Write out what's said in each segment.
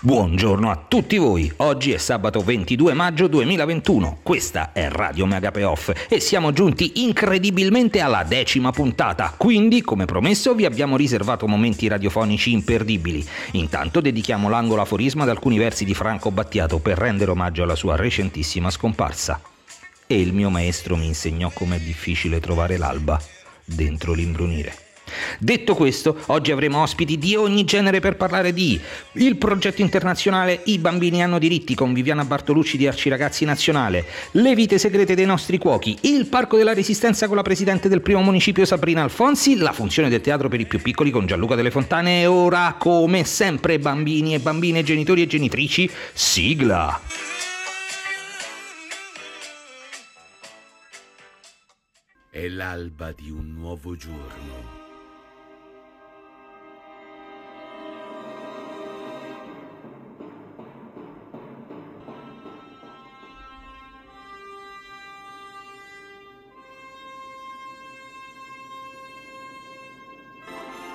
Buongiorno a tutti voi, oggi è sabato 22 maggio 2021, questa è Radio Mega Payoff e siamo giunti incredibilmente alla decima puntata, quindi come promesso vi abbiamo riservato momenti radiofonici imperdibili. Intanto dedichiamo l'angolo aforisma ad alcuni versi di Franco Battiato per rendere omaggio alla sua recentissima scomparsa. E il mio maestro mi insegnò com'è difficile trovare l'alba dentro l'imbrunire. Detto questo, oggi avremo ospiti di ogni genere per parlare di il progetto internazionale I bambini hanno diritti con Viviana Bartolucci di Arciragazzi Nazionale, le vite segrete dei nostri cuochi, il Parco della Resistenza con la presidente del primo municipio Sabrina Alfonsi, la funzione del teatro per i più piccoli con Gianluca delle Fontane. E ora, come sempre, bambini e bambine, genitori e genitrici, sigla! È l'alba di un nuovo giorno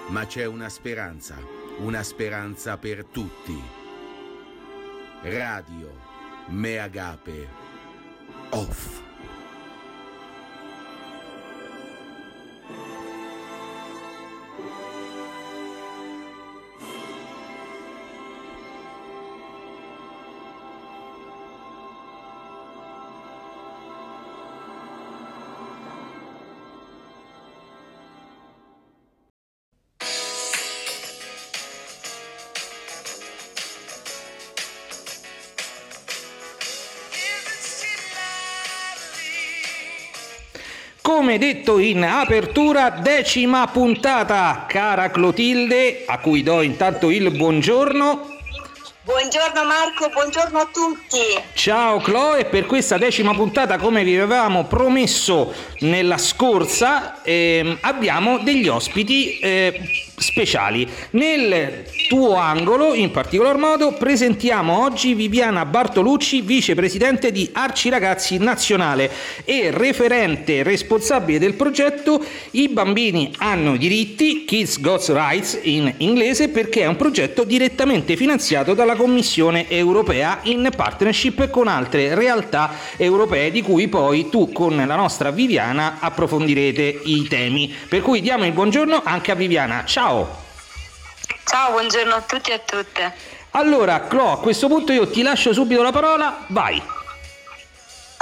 ma c'è una speranza, una speranza per tutti. Radio Meagape Off. Come detto in apertura, decima puntata, cara Clotilde, a cui do intanto il buongiorno. Buongiorno Marco, buongiorno a tutti. Ciao Chloe, per questa decima puntata, come vi avevamo promesso nella scorsa, ehm, abbiamo degli ospiti eh, speciali. Nel tuo angolo, in particolar modo, presentiamo oggi Viviana Bartolucci, vicepresidente di Arci Ragazzi Nazionale e referente responsabile del progetto I bambini hanno diritti, Kids Got Rights in inglese, perché è un progetto direttamente finanziato dalla Commissione europea in partnership con altre realtà europee di cui poi tu con la nostra Viviana approfondirete i temi. Per cui diamo il buongiorno anche a Viviana. Ciao! Ciao, buongiorno a tutti e a tutte. Allora, Clo, a questo punto io ti lascio subito la parola, vai.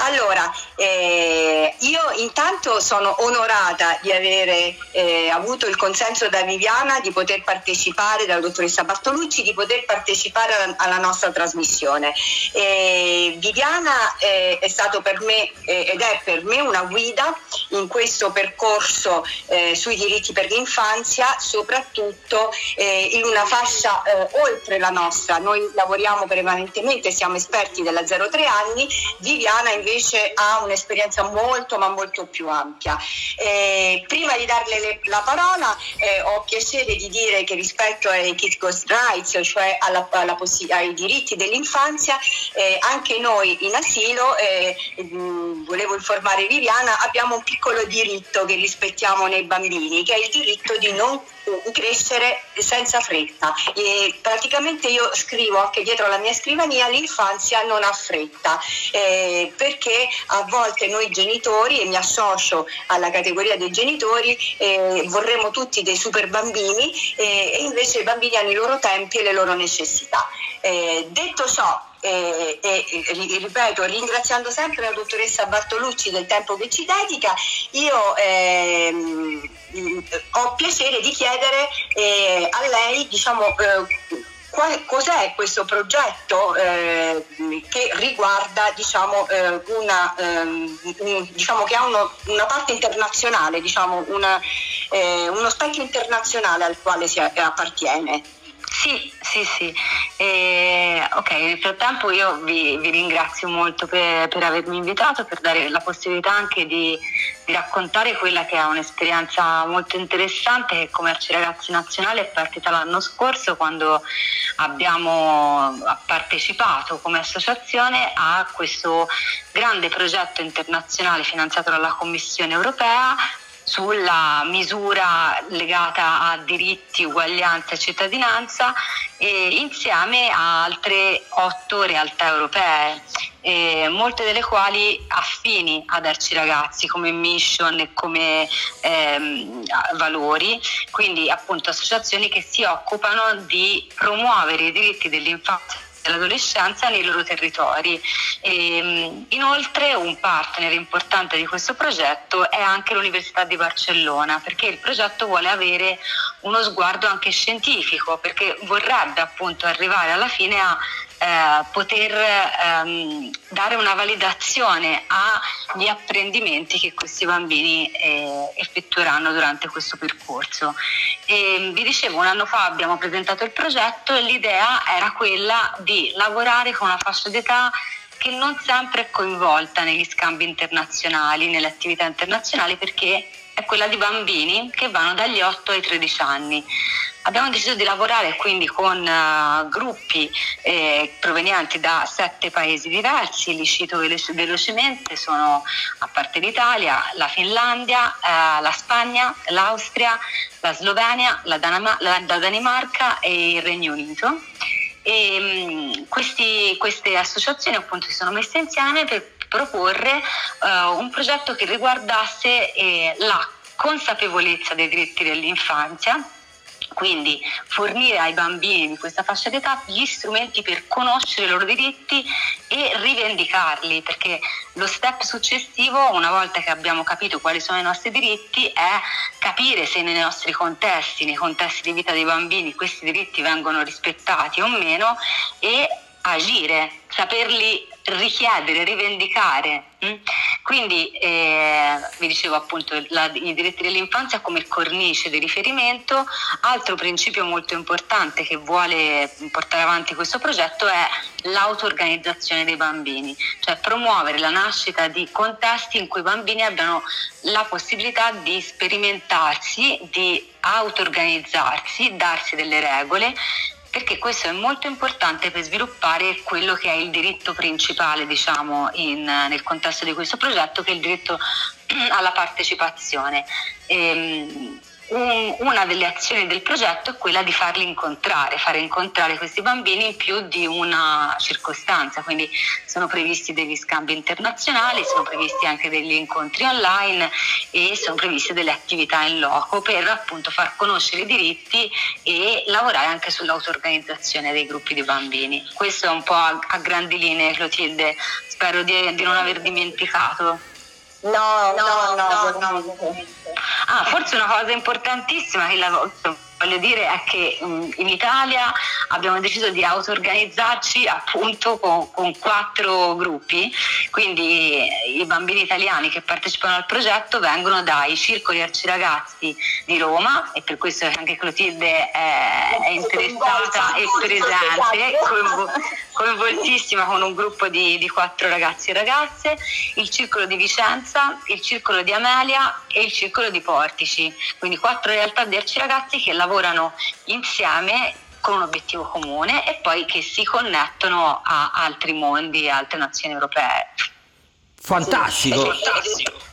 Allora, eh, io intanto sono onorata di avere eh, avuto il consenso da Viviana di poter partecipare, dalla dottoressa Bartolucci, di poter partecipare alla, alla nostra trasmissione. Eh, Viviana eh, è stato per me eh, ed è per me una guida in questo percorso eh, sui diritti per l'infanzia, soprattutto in una fascia oltre la nostra. Noi lavoriamo prevalentemente, siamo esperti della 0-3 anni, Viviana invece invece ha un'esperienza molto ma molto più ampia. Eh, prima di darle le, la parola eh, ho piacere di dire che rispetto ai Kids Ghost Rights, cioè alla, alla possi- ai diritti dell'infanzia, eh, anche noi in asilo, eh, mh, volevo informare Viviana, abbiamo un piccolo diritto che rispettiamo nei bambini, che è il diritto di non crescere senza fretta. E praticamente io scrivo anche dietro la mia scrivania l'infanzia non ha fretta, eh, perché a volte noi genitori, e mi associo alla categoria dei genitori, eh, vorremmo tutti dei super bambini eh, e invece i bambini hanno i loro tempi e le loro necessità. Eh, detto ciò, e, e, ripeto, ringraziando sempre la dottoressa Bartolucci del tempo che ci dedica, io ehm, ho piacere di chiedere eh, a lei diciamo, eh, qual, cos'è questo progetto eh, che riguarda diciamo, eh, una, ehm, un, diciamo che ha uno, una parte internazionale, diciamo, una, eh, uno specchio internazionale al quale si appartiene. Sì, sì, sì. E, ok, nel frattempo io vi, vi ringrazio molto per, per, avermi invitato, per dare la possibilità anche di, di, raccontare quella che è un'esperienza molto interessante che come Arci Ragazzi Nazionale è partita l'anno scorso quando abbiamo partecipato come associazione a questo grande progetto internazionale finanziato dalla Commissione europea sulla misura legata a diritti, uguaglianza e cittadinanza e insieme a altre otto realtà europee, eh, molte delle quali affini ad Arci Ragazzi come mission e come ehm, valori, quindi appunto associazioni che si occupano di promuovere i diritti dell'infanzia dell'adolescenza nei loro territori. E, ehm, inoltre un partner importante di questo progetto è anche l'Università di Barcellona perché il progetto vuole avere uno sguardo anche scientifico perché vorrebbe appunto arrivare alla fine a eh, poter ehm, dare una validazione agli apprendimenti che questi bambini eh, effettueranno durante questo percorso. E, vi dicevo, un anno fa abbiamo presentato il progetto e l'idea era quella di lavorare con una fascia d'età che non sempre è coinvolta negli scambi internazionali, nelle attività internazionali, perché è quella di bambini che vanno dagli 8 ai 13 anni. Abbiamo deciso di lavorare quindi con uh, gruppi eh, provenienti da sette paesi diversi, li cito velocemente, sono a parte l'Italia, la Finlandia, uh, la Spagna, l'Austria, la Slovenia, la, Danama- la, Danimarca e il Regno Unito. E, um, questi, queste associazioni appunto si sono messe insieme per proporre uh, un progetto che riguardasse eh, la consapevolezza dei diritti dell'infanzia quindi fornire ai bambini di questa fascia d'età gli strumenti per conoscere i loro diritti e rivendicarli, perché lo step successivo, una volta che abbiamo capito quali sono i nostri diritti, è capire se nei nostri contesti, nei contesti di vita dei bambini, questi diritti vengono rispettati o meno e agire, saperli richiedere, rivendicare. Quindi eh, vi dicevo appunto la, i diritti dell'infanzia come cornice di riferimento. Altro principio molto importante che vuole portare avanti questo progetto è l'auto-organizzazione dei bambini, cioè promuovere la nascita di contesti in cui i bambini abbiano la possibilità di sperimentarsi, di auto-organizzarsi, darsi delle regole perché questo è molto importante per sviluppare quello che è il diritto principale, diciamo, in, nel contesto di questo progetto, che è il diritto alla partecipazione. Ehm, un, una delle azioni del progetto è quella di farli incontrare, fare incontrare questi bambini in più di una circostanza, quindi sono previsti degli scambi internazionali, sono previsti anche degli incontri online e sono previste delle attività in loco per appunto far conoscere i diritti e lavorare anche sull'auto-organizzazione dei gruppi di bambini. Questo è un po' a, a grandi linee, Clotilde, spero di, di non aver dimenticato. No, no, no, no. no. Ah, forse una cosa importantissima che la, voglio dire è che in Italia abbiamo deciso di auto-organizzarci appunto con, con, quattro gruppi, quindi i bambini italiani che partecipano al progetto vengono dai circoli arciragazzi di Roma e per questo anche Clotilde è, è interessata e presente, coinvoltissima con un gruppo di, di quattro ragazzi e ragazze, il circolo di Vicenza, il circolo di Amelia e il circolo di Portici, quindi quattro realtà di arciragazzi che lavorano lavorano insieme con un obiettivo comune e poi che si connettono a altri mondi, altre nazioni europee. Fantastico! Fantastico.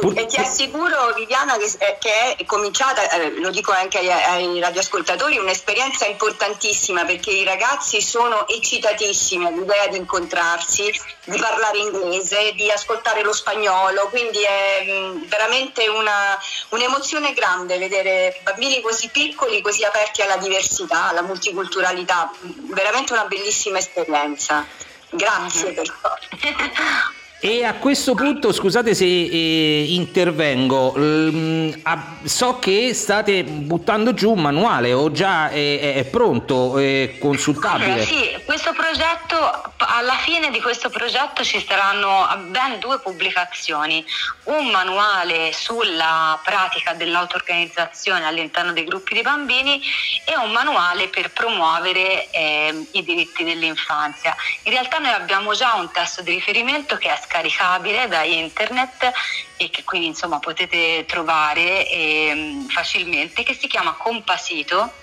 Sì, e ti assicuro Viviana che, eh, che è cominciata, eh, lo dico anche ai, ai, radioascoltatori, un'esperienza importantissima perché i ragazzi sono eccitatissimi all'idea di incontrarsi, di parlare inglese, di ascoltare lo spagnolo, quindi è mh, mm, veramente una, un'emozione grande vedere bambini così piccoli, così aperti alla diversità, alla multiculturalità, veramente una bellissima esperienza. Grazie mm-hmm. per E a questo punto, scusate se eh, intervengo, mm, so che state buttando giù un manuale o già è, è pronto, è consultabile. Eh, sì, questo progetto, alla fine di questo progetto ci saranno ben due pubblicazioni, un manuale sulla pratica dell'auto-organizzazione all'interno dei gruppi di bambini e un manuale per promuovere eh, i diritti dell'infanzia. In realtà noi abbiamo già un testo di riferimento che è scaricabile da internet e che quindi insomma potete trovare eh, facilmente che si chiama Compasito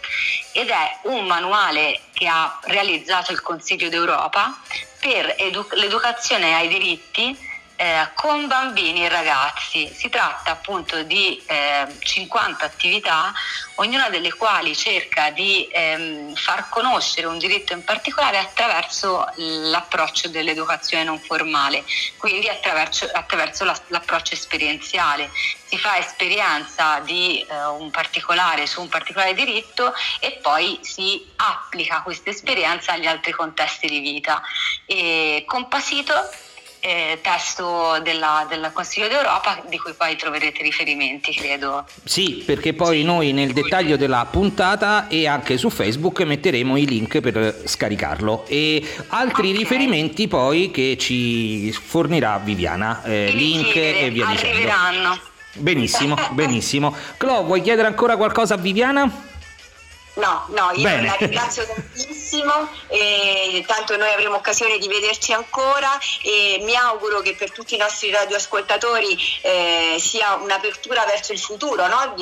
ed è un manuale che ha realizzato il Consiglio d'Europa per edu- l'educazione ai diritti eh, con bambini e ragazzi. Si tratta appunto di eh, 50 attività, ognuna delle quali cerca di ehm, far conoscere un diritto in particolare attraverso l'approccio dell'educazione non formale, quindi attraverso, attraverso la, l'approccio esperienziale. Si fa esperienza di eh, un particolare su un particolare diritto e poi si applica questa esperienza agli altri contesti di vita. E Compasito eh, testo della, del Consiglio d'Europa di cui poi troverete riferimenti, credo. Sì, perché poi noi nel dettaglio della puntata e anche su Facebook metteremo i link per scaricarlo e altri okay. riferimenti poi che ci fornirà Viviana, eh, link e via dicendo. Arriveranno. Benissimo, benissimo. Clo, vuoi chiedere ancora qualcosa a Viviana? No, no, io Bene. la ringrazio tantissimo, e tanto noi avremo occasione di vederci ancora e mi auguro che per tutti i nostri radioascoltatori eh, sia un'apertura verso il futuro. No?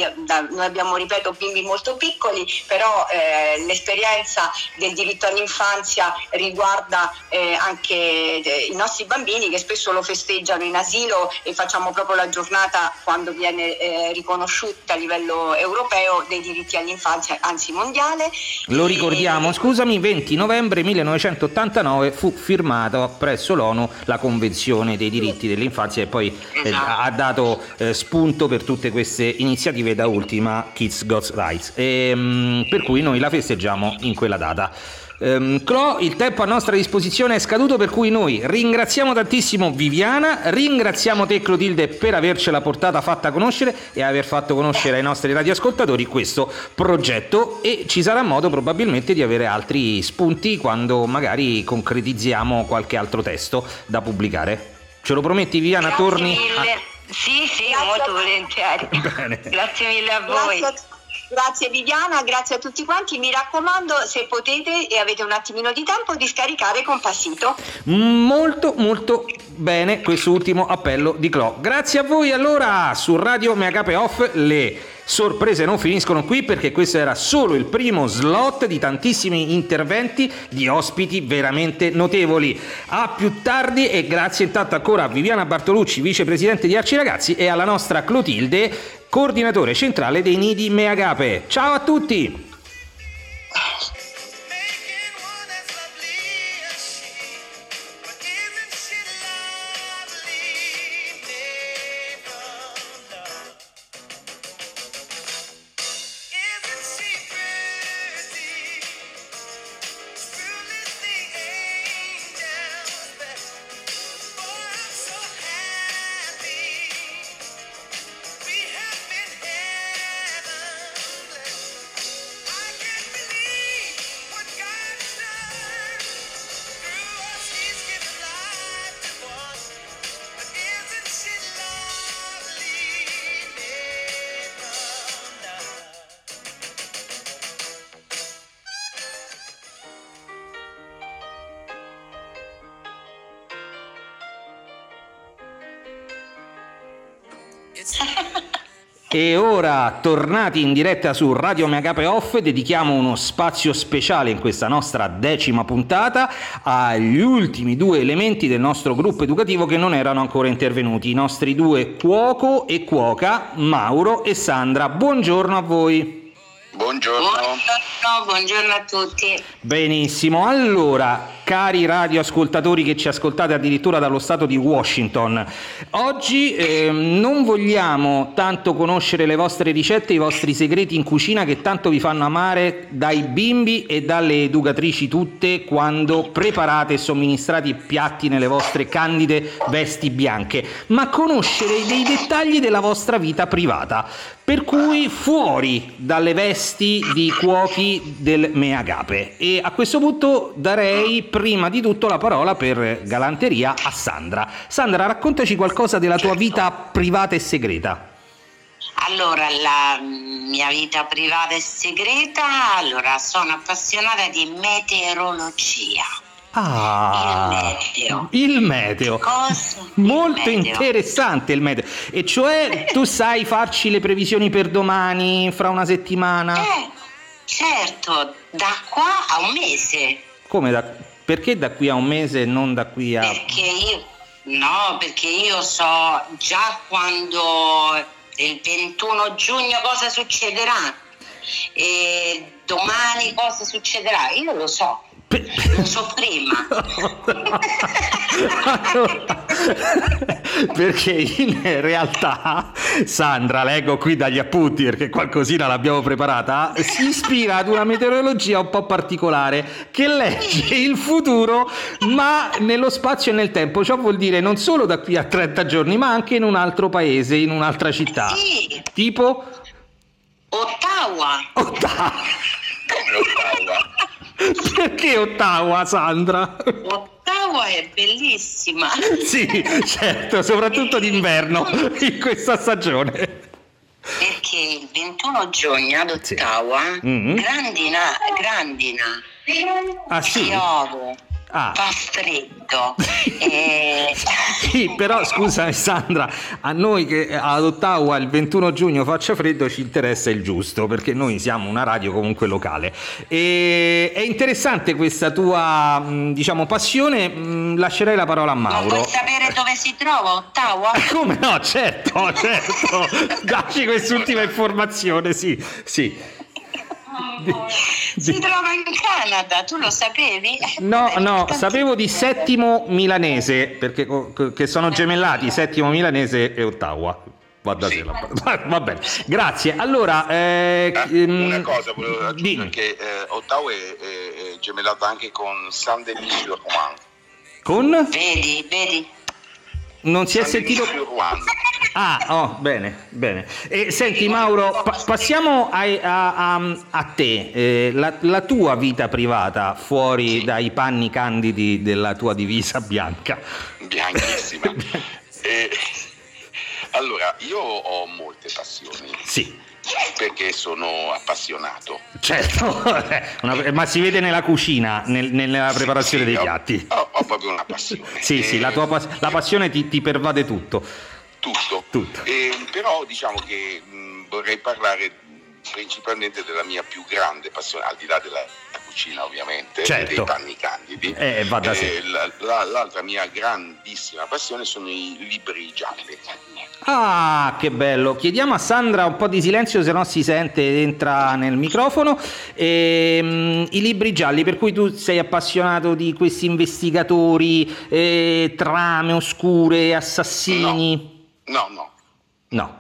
Noi abbiamo, ripeto, bimbi molto piccoli, però eh, l'esperienza del diritto all'infanzia riguarda eh, anche eh, i nostri bambini che spesso lo festeggiano in asilo e facciamo proprio la giornata quando viene eh, riconosciuta a livello europeo dei diritti all'infanzia, anzi mondiale mondiale. Lo ricordiamo, scusami, 20 novembre 1989 fu firmata presso l'ONU la Convenzione dei diritti dell'infanzia e poi eh, esatto. eh, ha dato eh, spunto per tutte queste iniziative, da ultima Kids Got Rights, e, ehm, mh, per cui noi la festeggiamo in quella data. Um, Clo, il tempo a nostra disposizione è scaduto per cui noi ringraziamo tantissimo Viviana, ringraziamo te Clotilde per avercela portata fatta conoscere e aver fatto conoscere ai nostri radioascoltatori questo progetto e ci sarà modo probabilmente di avere altri spunti quando magari concretizziamo qualche altro testo da pubblicare. Ce lo prometti Viviana? Grazie torni? Mille. A... Sì, sì, Grazie molto volentieri. Bene. Grazie mille a voi. Grazie. Grazie Viviana, grazie a tutti quanti. Mi raccomando, se potete e avete un attimino di tempo, di scaricare Compassito. Molto, molto bene questo ultimo appello di Clo. Grazie a voi allora su Radio Meagape Off le sorprese non finiscono qui perché questo era solo il primo slot di tantissimi interventi di ospiti veramente notevoli. A più tardi e grazie intanto ancora a Viviana Bartolucci, vicepresidente di Arci Ragazzi e alla nostra Clotilde coordinatore centrale dei nidi Meagape. Ciao a tutti! E ora, tornati in diretta su Radio Megape Off, dedichiamo uno spazio speciale in questa nostra decima puntata agli ultimi due elementi del nostro gruppo educativo che non erano ancora intervenuti, i nostri due cuoco e cuoca, Mauro e Sandra. Buongiorno a voi. Buongiorno. Buongiorno, buongiorno a tutti. Benissimo, allora cari radioascoltatori che ci ascoltate addirittura dallo stato di Washington. Oggi eh, non vogliamo tanto conoscere le vostre ricette, i vostri segreti in cucina che tanto vi fanno amare dai bimbi e dalle educatrici tutte quando preparate e somministrate i piatti nelle vostre candide vesti bianche, ma conoscere dei dettagli della vostra vita privata. Per cui fuori dalle vesti di cuochi del Meagape. E a questo punto darei prima di tutto la parola per galanteria a Sandra. Sandra, raccontaci qualcosa della tua vita privata e segreta. Allora, la mia vita privata e segreta, allora sono appassionata di meteorologia. Ah, il meteo. Il meteo. Cosa? Molto il meteo. interessante il meteo. E cioè tu sai farci le previsioni per domani, fra una settimana? Eh, certo, da qua a un mese. Come da perché da qui a un mese e non da qui a... Perché io, No, perché io so già quando il 21 giugno cosa succederà e domani cosa succederà. Io lo so, lo so prima. perché in realtà Sandra, leggo qui dagli appunti perché qualcosina l'abbiamo preparata, si ispira ad una meteorologia un po' particolare che legge il futuro ma nello spazio e nel tempo. Ciò vuol dire non solo da qui a 30 giorni ma anche in un altro paese, in un'altra città. Sì, Tipo Ottawa. Ottawa. Come Ottawa? Perché Ottawa, Sandra? Ottawa è bellissima. Sì, certo, soprattutto d'inverno in questa stagione. Perché il 21 giugno ad Sì. Ottawa Mhm. grandina, grandina, Ah sì? piove, Ah. fa freddo. e... Sì, però scusa Sandra, a noi che ad Ottawa il 21 giugno faccia freddo ci interessa il giusto, perché noi siamo una radio comunque locale. E è interessante questa tua, mh, diciamo, passione, mh, lascerei la parola a Mauro. vuoi sapere dove si trova Ottawa? Come no, certo, certo. Dacci quest'ultima informazione, sì, sì. Si trova in Canada, tu lo sapevi? No, no, sapevo di Settimo Milanese, perché che sono gemellati Settimo Milanese e Ottawa. Va da sé la- va, va bene, grazie. Allora, eh, Eh, ehm, una cosa volevo dimmi. aggiungere che eh, Ottawa è, è- è gemellata anche con Saint-Denis-sur-Rouen. Con? Vedi, vedi? Non si è sentito... Ah, oh, bene, bene. E senti Mauro, pa- passiamo ai- a, a- a te, Eh, la, la tua vita privata fuori dai panni candidi della tua divisa bianca. bianchissima. E, allora, io ho molte passioni Sì, perché sono appassionato. certo, Una- ma si vede nella cucina, nel- nella preparazione Sì, dei ho- piatti. Ho, ho proprio una passione. Sì, sì, la, tua la passione ti, ti pervade tutto. tutto. Tutto. E, però diciamo che mh, vorrei parlare principalmente della mia più grande passione, al di là della cucina ovviamente, Certo. dei panni candidi. Eh, la- l'altra mia grandissima passione sono i libri gialli. Ah, che bello. Chiediamo a Sandra un po' di silenzio, se no si sente, entra nel microfono. Ehm, I libri gialli, per cui tu sei appassionato di questi investigatori, eh, trame oscure, assassini. No, no. No.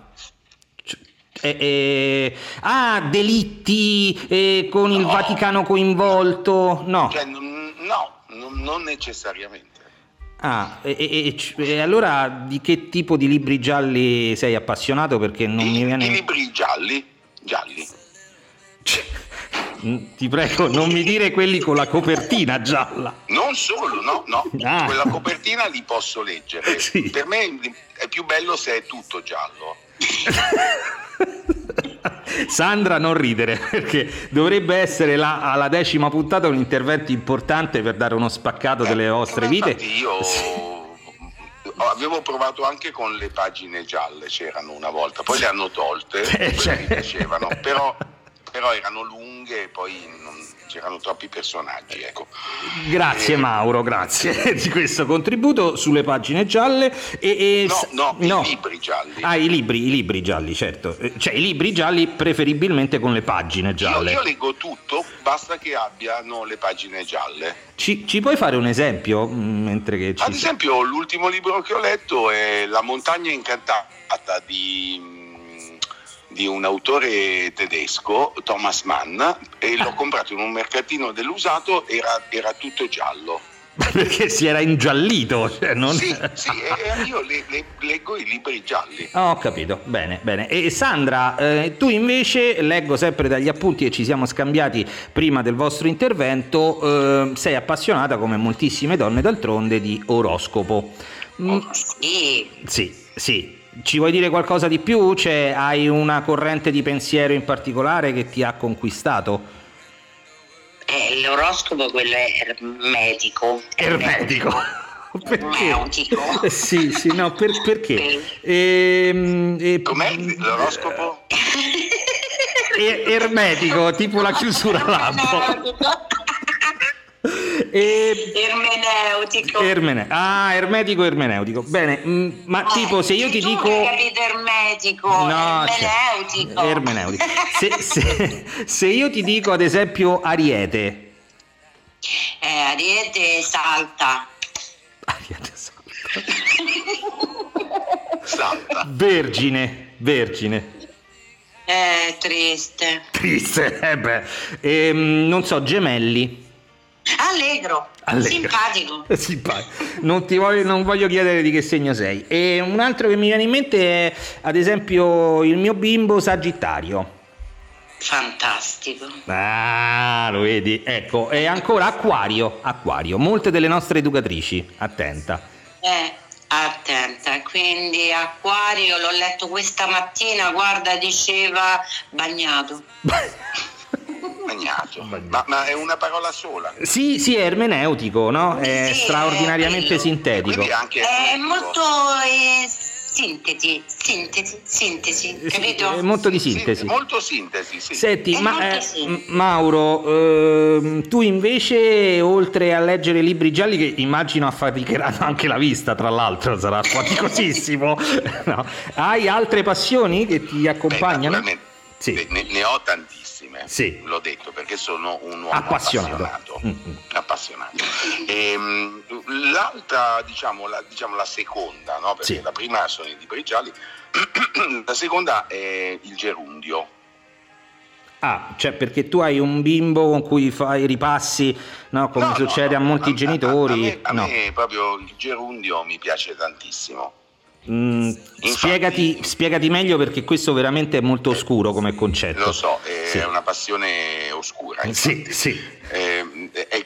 C- eh, eh, ah, delitti eh, con il No. Vaticano coinvolto. No. Cioè, no, non necessariamente. Ah, e, e- e- allora di che tipo di libri gialli sei appassionato? Perché non I, mi i viene. libri gialli, gialli. Mm, Ti prego, non mi dire quelli con la copertina gialla. Non solo, no, no. Ah. Quella copertina li posso leggere. Sì. Per me è più bello se è tutto giallo. Sandra, non ridere, perché dovrebbe essere la- alla decima puntata un intervento importante per dare uno spaccato delle vostre Eh, vite. io avevo provato anche con le pagine gialle, c'erano una volta, poi le hanno tolte, Eh, cioè. mi piacevano, però, però erano lunghe e poi c'erano troppi personaggi, ecco. Grazie Eh, Mauro, grazie di questo contributo sulle pagine gialle. E, e- No, no, i libri gialli. Ah, i libri, i libri gialli, certo. Eh, Cioè i libri gialli preferibilmente con le pagine Io, gialle. io leggo tutto, basta che abbiano le pagine gialle. Ci, ci puoi fare un esempio? mm, Mentre Ad esempio, l'ultimo libro che ho letto è La montagna incantata di, di un autore tedesco, Thomas Mann, e l'ho comprato in un mercatino dell'usato, era, era tutto giallo. Perché si era ingiallito, cioè non... Sì, sì, io le- le- leggo i libri gialli. Ah, Ho capito, bene, bene. E Sandra, eh, tu invece, leggo sempre dagli appunti che ci siamo scambiati prima del vostro intervento, eh, sei appassionata, come moltissime donne d'altronde, di oroscopo. Mm, Sì, sì, sì. Ci vuoi dire qualcosa di più? Cioè, hai una corrente di pensiero in particolare che ti ha conquistato? eh, l'oroscopo quello è ermetico. Ermetico. Perché? Ermetico. Eh, Sì, sì, no, per- perché? Ehm, eh, Com'è l'oroscopo? e- ermetico, tipo la chiusura lampo. E... Ermeneutico. Ermene... Ah, ermetico ermeneutico. Bene, mm, ma eh, tipo se io ti tu dico... Capito ermetico, no, ermeneutico. Cioè, ermeneutico. se, se, se io ti dico ad esempio ariete... Eh, ariete salta. Ariete salta. Salta. Vergine, vergine. Eh, triste. Triste, eh beh. Ehm, non so, gemelli. Allegro, Allegro. simpatico. Simpatico. Non, ti voglio, non voglio chiedere di che segno sei. E un altro che mi viene in mente è, ad esempio, il mio bimbo Sagittario. Fantastico. Ah, lo vedi? Ecco, e ancora Acquario. Acquario. Molte delle nostre educatrici, attenta. Eh, attenta. Quindi Acquario, l'ho letto questa mattina, guarda, diceva bagnato. Bagnato. Ma, ma, è una parola sola. Sì, sì, è ermeneutico, no? È Sì, straordinariamente è sintetico. È molto eh, sintesi, sintesi, sintesi, Sì, capito? È molto di Sì, sintesi. molto sintesi, sì. Senti, ma, molto eh, sì. M- Mauro, ehm, tu invece, oltre a leggere libri gialli, che immagino affaticheranno anche la vista, tra l'altro, sarà faticosissimo, no? hai altre passioni che ti Beh, accompagnano? naturalmente, Sì. ne- Ne, ho tantissime, Sì. l'ho detto perché sono un uomo Appassionato. appassionato. Mm, mm. appassionato. Ehm, l'altra, diciamo la, diciamo la seconda, no? perché Sì. la prima sono i libri gialli, la seconda è il gerundio. Ah, cioè perché tu hai un bimbo con cui fai i ripassi, no? come No, succede no, a molti a- genitori. A, me, a no. me proprio il gerundio mi piace tantissimo. Mm, spiegati, spiegati meglio perché questo veramente è molto oscuro come concetto. Lo so, è Sì. una passione oscura. Sì, infatti. sì. Eh, è-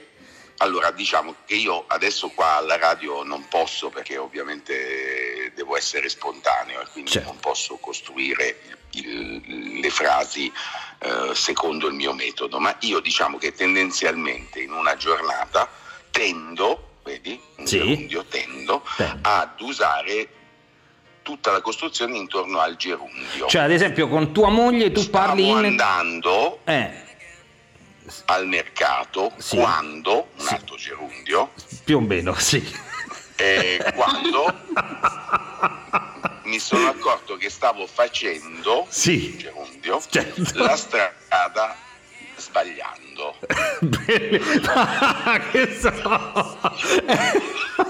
allora, diciamo che io adesso qua alla radio non posso perché ovviamente devo essere spontaneo e quindi Certo. non posso costruire il- le frasi eh, secondo il mio metodo, ma io diciamo che tendenzialmente in una giornata tendo, vedi, un Sì. tendo Tendo. ad usare tutta la costruzione intorno al gerundio. Cioè, ad esempio, con tua moglie tu Stavo parli in. andando Eh, al mercato Sì. quando, un Sì. altro gerundio, più o meno, sì. eh, quando mi sono accorto che stavo facendo, Sì. gerundio, Certo. la strada sbagliando. Bene. Questo-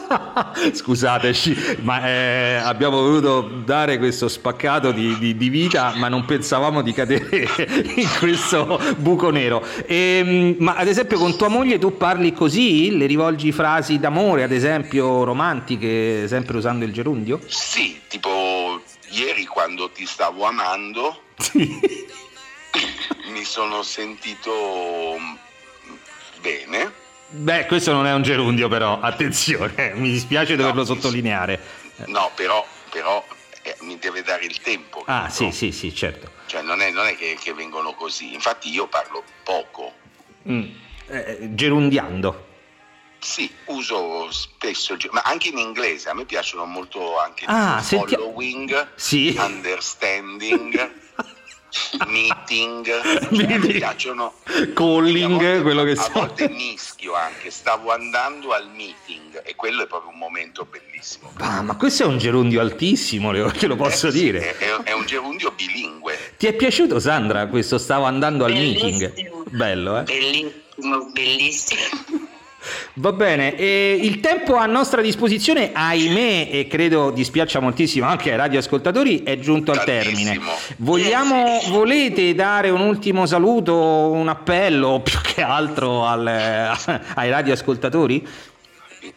Scusateci, ma eh, abbiamo voluto dare questo spaccato di, di- di vita, ma non pensavamo di cadere in questo buco nero. Ehm, ma ad esempio con tua moglie tu parli così? Le rivolgi frasi d'amore, ad esempio romantiche, sempre usando il gerundio? Sì, tipo ieri quando ti stavo amando Sì. mi sono sentito bene. Beh, questo non è un gerundio però, attenzione, mi dispiace doverlo No, sottolineare. No, però, però eh, mi deve dare il tempo. Ah, capito? sì, sì, sì, certo. Cioè non è, non è che, che vengono così, infatti io parlo poco. Mm, eh, gerundiando. Sì, uso spesso, ma anche in inglese, a me piacciono molto anche Ah, senti- following, Sì. understanding, meeting, cioè, mi piacciono. Calling, volte- quello che A so. volte mischio anche, stavo andando al meeting e quello è proprio un momento bellissimo. Ah, ma questo è un gerundio altissimo, Leo, che lo posso Eh, sì, dire. È, è- è un gerundio bilingue. Ti è piaciuto, Sandra, questo stavo andando al Bellissimo. meeting? Bello, eh? Bellissimo, bellissimo. Va bene, e il tempo a nostra disposizione, ahimè, e credo dispiaccia moltissimo anche ai radioascoltatori, è giunto al termine. Vogliamo, volete dare un ultimo saluto, un appello più che altro al- ai radioascoltatori?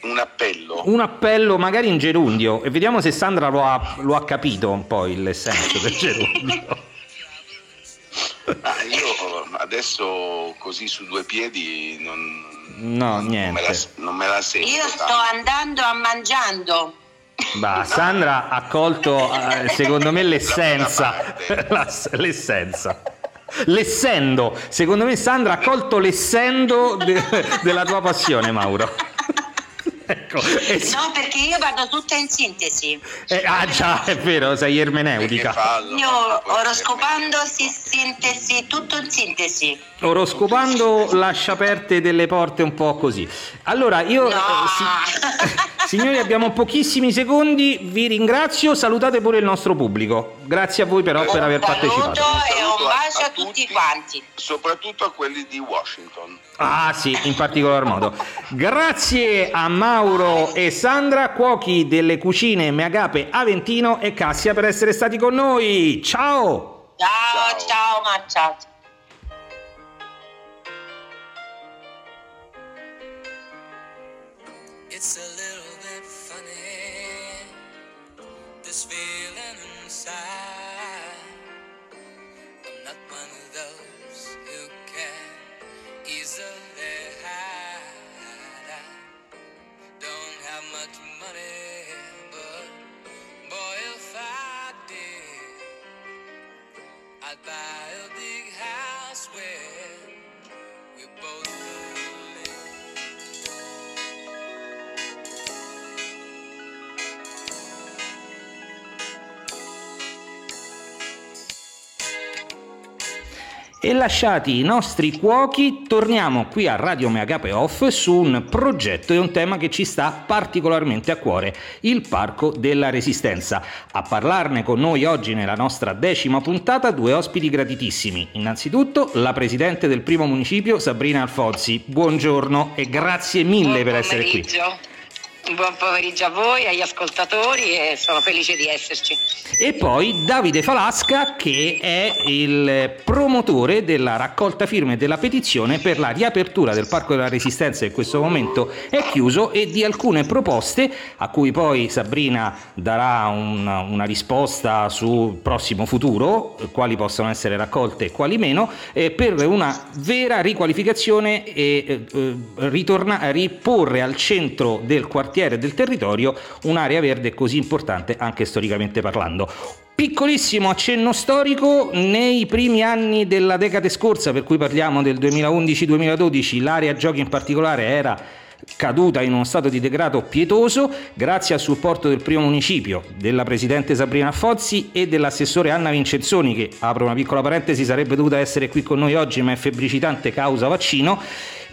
Un appello. Un appello magari in gerundio e vediamo se Sandra lo ha, lo ha capito un po' il senso del gerundio. Ah, io adesso così su due piedi non, No, non me la, niente. non me la sento. Io sto tanto. andando a mangiando. Bah, Sandra ha colto eh, secondo me l'essenza. La- l'essenza. L'essendo, secondo me Sandra ha colto l'essendo de- della tua passione, Mauro. Ecco. No, perché io vado tutta in sintesi. Eh, ah già, è vero, sei ermeneutica. Io oroscopando si sintesi, tutto in sintesi. Oroscopando lascia aperte delle porte un po' così. Allora, io... No. Eh, si, signori, abbiamo pochissimi secondi, vi ringrazio, salutate pure il nostro pubblico. Grazie a voi però per aver partecipato. Un bacio a, a tutti quanti. Soprattutto a quelli di Washington. Ah sì, in particolar modo. Grazie a Mauro e Sandra, cuochi delle cucine Meagape Aventino e Cassia per essere stati con noi. Ciao! Ciao, ciao, ciao Maccia. E lasciati i nostri cuochi, torniamo qui a Radio Meagape Off su un progetto e un tema che ci sta particolarmente a cuore, il Parco della Resistenza. A parlarne con noi oggi nella nostra decima puntata due ospiti gratitissimi. Innanzitutto la presidente del primo municipio Sabrina Alfozzi. Buongiorno e grazie mille Buon per essere qui. Buon pomeriggio a voi, agli ascoltatori e sono felice di esserci. E poi Davide Falasca che è il promotore della raccolta firme della petizione per la riapertura del Parco della Resistenza che in questo momento è chiuso e di alcune proposte a cui poi Sabrina darà una, una risposta sul prossimo futuro, quali possono essere raccolte e quali meno, eh, per una vera riqualificazione e eh, ritorna- riporre al centro del quartiere e del territorio un'area verde così importante anche storicamente parlando. Piccolissimo accenno storico, nei primi anni della decade scorsa, per cui parliamo del 2011-2012, l'area giochi in particolare era caduta in uno stato di degrado pietoso grazie al supporto del primo municipio, della presidente Sabrina Fozzi e dell'assessore Anna Vincenzoni che, apro una piccola parentesi, sarebbe dovuta essere qui con noi oggi ma è febbricitante causa vaccino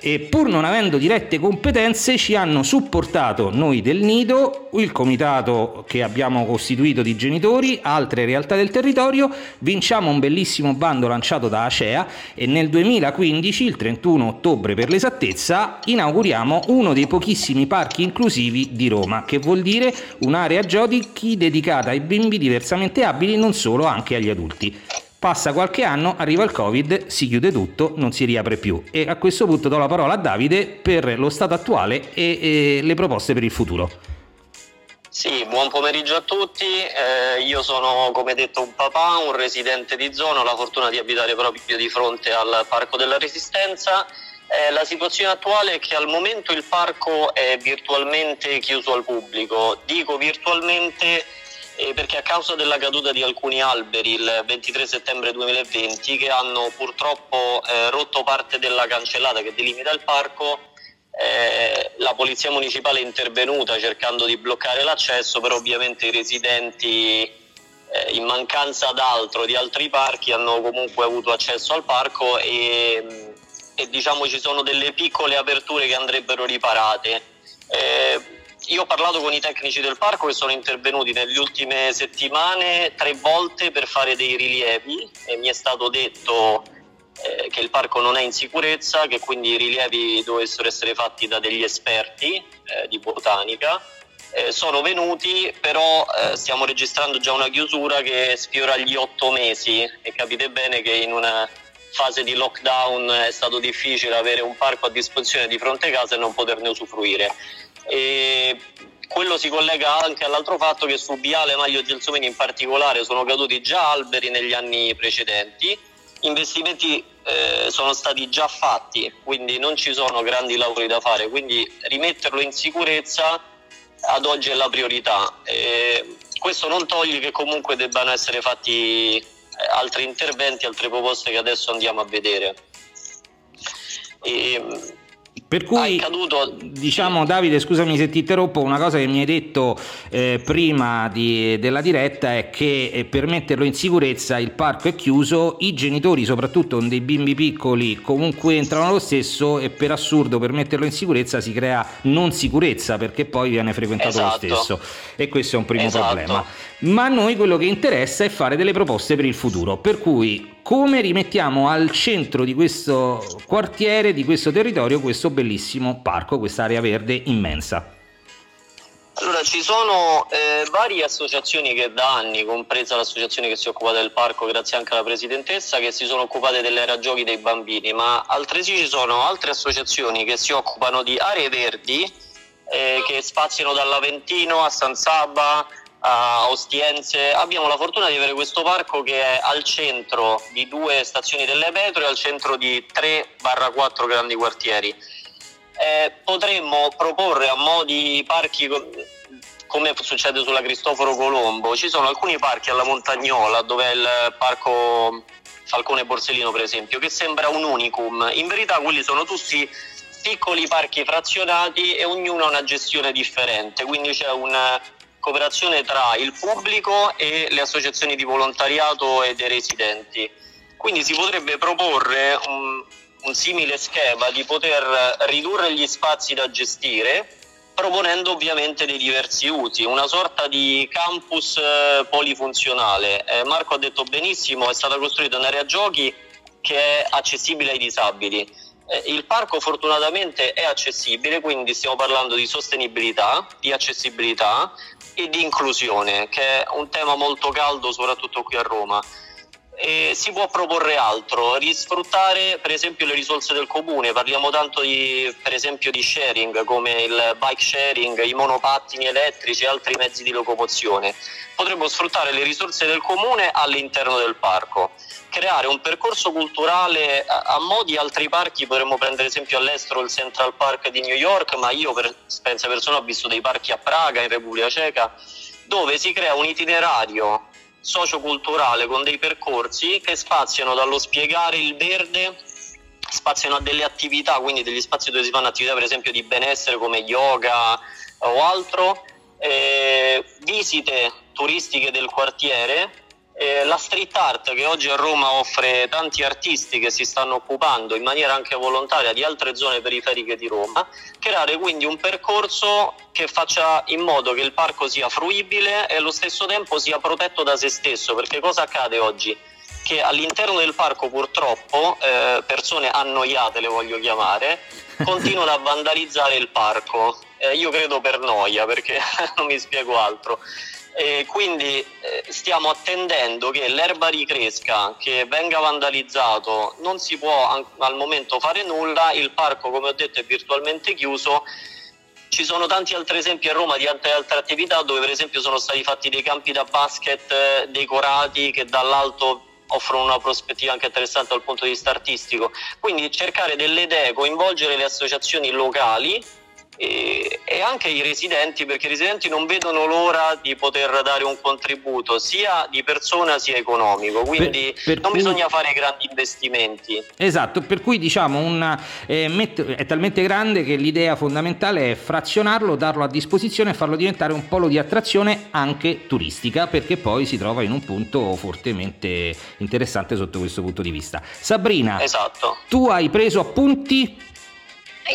e pur non avendo dirette competenze ci hanno supportato noi del Nido, il comitato che abbiamo costituito di genitori, altre realtà del territorio, vinciamo un bellissimo bando lanciato da Acea e nel 2015, il 31 ottobre per l'esattezza, inauguriamo uno dei pochissimi parchi inclusivi di Roma, che vuol dire un'area giochi dedicata ai bimbi diversamente abili, non solo, anche agli adulti. Passa qualche anno, arriva il Covid, si chiude tutto, non si riapre più. E a questo punto do la parola a Davide per lo stato attuale e, e le proposte per il futuro. Sì, buon pomeriggio a tutti. Eh, io sono, come detto, un papà, un residente di zona, ho la fortuna di abitare proprio di fronte al Parco della Resistenza. Eh, la situazione attuale è che al momento il parco è virtualmente chiuso al pubblico. Dico virtualmente eh, perché a causa della caduta di alcuni alberi il 23 settembre 2020 che hanno purtroppo eh, rotto parte della cancellata che delimita il parco, eh, la polizia municipale è intervenuta cercando di bloccare l'accesso, però ovviamente i residenti eh, in mancanza d'altro di altri parchi hanno comunque avuto accesso al parco e, e diciamo ci sono delle piccole aperture che andrebbero riparate. Eh, io ho parlato con i tecnici del parco che sono intervenuti nelle ultime settimane tre volte per fare dei rilievi e mi è stato detto eh, che il parco non è in sicurezza, che quindi i rilievi dovessero essere fatti da degli esperti eh, di botanica. Eh, sono venuti, però eh, stiamo registrando già una chiusura che sfiora gli otto mesi e capite bene che in una fase di lockdown è stato difficile avere un parco a disposizione di fronte a casa e non poterne usufruire. E quello si collega anche all'altro fatto che su Viale Maglio Gelsomini in particolare sono caduti già alberi negli anni precedenti, investimenti eh, sono stati già fatti, quindi non ci sono grandi lavori da fare, quindi rimetterlo in sicurezza ad oggi è la priorità. E questo non toglie che comunque debbano essere fatti eh, altri interventi, altre proposte che adesso andiamo a vedere. E, Per cui, diciamo, Davide, scusami se ti interrompo, una cosa che mi hai detto eh, prima di, della diretta è che eh, per metterlo in sicurezza il parco è chiuso, i genitori, soprattutto con dei bimbi piccoli, comunque entrano lo stesso e per assurdo per metterlo in sicurezza si crea non sicurezza perché poi viene frequentato esatto. lo stesso e questo è un primo esatto. problema. Ma a noi quello che interessa è fare delle proposte per il futuro, per cui come rimettiamo al centro di questo quartiere, di questo territorio, questo bellissimo parco, quest'area verde immensa. Allora, ci sono eh, varie associazioni che da anni, compresa l'associazione che si occupa del parco, grazie anche alla presidentessa, che si sono occupate dell'era giochi dei bambini, ma altresì ci sono altre associazioni che si occupano di aree verdi eh, che spaziano dall'Aventino a San Saba, a Ostiense. Abbiamo la fortuna di avere questo parco che è al centro di due stazioni delle metro e al centro di 3-4 grandi quartieri. Eh, potremmo proporre a mo' di parchi come succede sulla Cristoforo Colombo, ci sono alcuni parchi alla Montagnola dove è il parco Falcone Borsellino per esempio, che sembra un unicum, in verità quelli sono tutti piccoli parchi frazionati e ognuno ha una gestione differente, quindi c'è un cooperazione tra il pubblico e le associazioni di volontariato e dei residenti. Quindi si potrebbe proporre un, un simile schema di poter ridurre gli spazi da gestire proponendo ovviamente dei diversi usi, una sorta di campus eh, polifunzionale. Eh, Marco ha detto benissimo, è stata costruita un'area giochi che è accessibile ai disabili. Eh, il parco fortunatamente è accessibile, quindi stiamo parlando di sostenibilità, di accessibilità, e di inclusione, che è un tema molto caldo soprattutto qui a Roma. E si può proporre altro, risfruttare per esempio le risorse del comune, parliamo tanto di, per esempio di sharing come il bike sharing, i monopattini elettrici e altri mezzi di locomozione. Potremmo sfruttare le risorse del comune all'interno del parco creare un percorso culturale a, a mo' di altri parchi, potremmo prendere esempio all'estero il Central Park di New York, ma io per esperienza personale ho visto dei parchi a Praga, in Repubblica Ceca, dove si crea un itinerario socioculturale con dei percorsi che spaziano dallo spiegare il verde spaziano a delle attività, quindi degli spazi dove si fanno attività per esempio di benessere come yoga o altro, eh, visite turistiche del quartiere eh, la street art che oggi a Roma offre tanti artisti che si stanno occupando in maniera anche volontaria di altre zone periferiche di Roma, creare quindi un percorso che faccia in modo che il parco sia fruibile e allo stesso tempo sia protetto da se stesso, perché cosa accade oggi? Che all'interno del parco purtroppo eh, persone annoiate le voglio chiamare continuano a vandalizzare il parco. Eh, io credo per noia, perché non mi spiego altro. E quindi eh, stiamo attendendo che l'erba ricresca, che venga vandalizzato, non si può al momento fare nulla, il parco come ho detto è virtualmente chiuso. Ci sono tanti altri esempi a Roma di altre, altre attività dove per esempio sono stati fatti dei campi da basket eh, decorati che dall'alto offrono una prospettiva anche interessante dal punto di vista artistico. Quindi cercare delle idee, coinvolgere le associazioni locali e, anche i residenti, perché i residenti non vedono l'ora di poter dare un contributo sia di persona sia economico, quindi per, per non cui... bisogna fare grandi investimenti. Esatto, per cui diciamo una, eh, met- è talmente grande che l'idea fondamentale è frazionarlo, darlo a disposizione e farlo diventare un polo di attrazione anche turistica, perché poi si trova in un punto fortemente interessante sotto questo punto di vista. Sabrina, esatto. tu hai preso appunti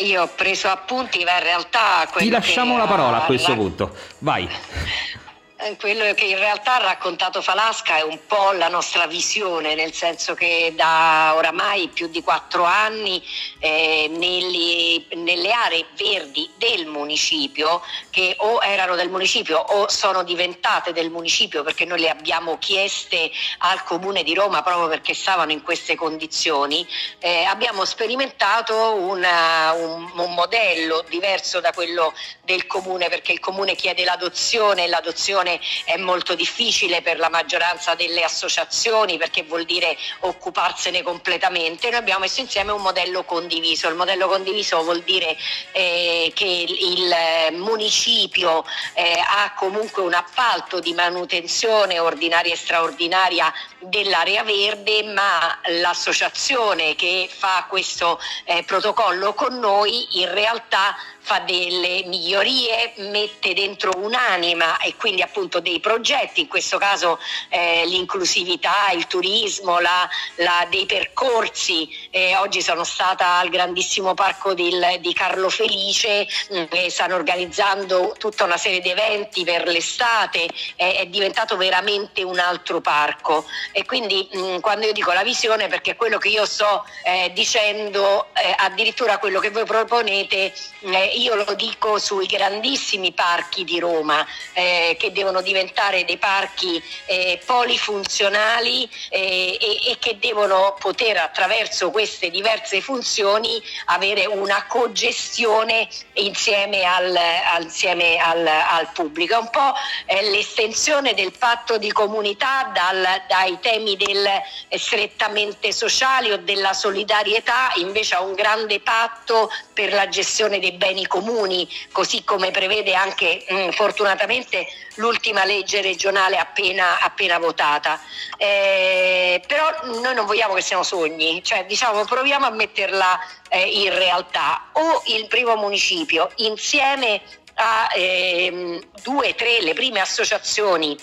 io ho preso appunti, ma in realtà... Ti lasciamo la parola a questo punto, vai. Eh, quello che in realtà ha raccontato Falasca è un po' la nostra visione, nel senso che da oramai più di quattro anni eh, nelle, nelle, aree verdi del municipio, che o erano del municipio o sono diventate del municipio perché noi le abbiamo chieste al Comune di Roma proprio perché stavano in queste condizioni, eh, abbiamo sperimentato una, un, un modello diverso da quello del Comune perché il Comune chiede l'adozione e l'adozione visione è molto difficile per la maggioranza delle associazioni perché vuol dire occuparsene completamente. Noi abbiamo messo insieme un modello condiviso. Il modello condiviso vuol dire eh, che il municipio eh, ha comunque un appalto di manutenzione ordinaria e straordinaria dell'area verde, ma l'associazione che fa questo eh, protocollo con noi in realtà fa delle migliorie, mette dentro un'anima e quindi appunto dei progetti, in questo caso eh, l'inclusività, il turismo, la, la, dei percorsi. Eh, oggi sono stata al grandissimo parco del, di Carlo Felice, mm, stanno organizzando tutta una serie di eventi per l'estate, è, è diventato veramente un altro parco. E quindi mh, mm, quando io dico la visione, perché quello che io sto eh, dicendo, eh, addirittura quello che voi proponete, eh, io lo dico sui grandissimi parchi di Roma eh, che devono diventare dei parchi eh, polifunzionali eh, e, e, che devono poter attraverso queste diverse funzioni avere una cogestione insieme al, insieme al, al pubblico. È un po' eh, l'estensione del patto di comunità dal, dai temi del eh, strettamente sociali o della solidarietà invece a un grande patto per la gestione dei beni comuni, così come prevede anche mh, mm, fortunatamente l'ultima legge regionale appena, appena votata. Eh, però noi non vogliamo che siano sogni, cioè diciamo proviamo a metterla eh, in realtà. O il primo municipio insieme a ehm, due, tre, le prime associazioni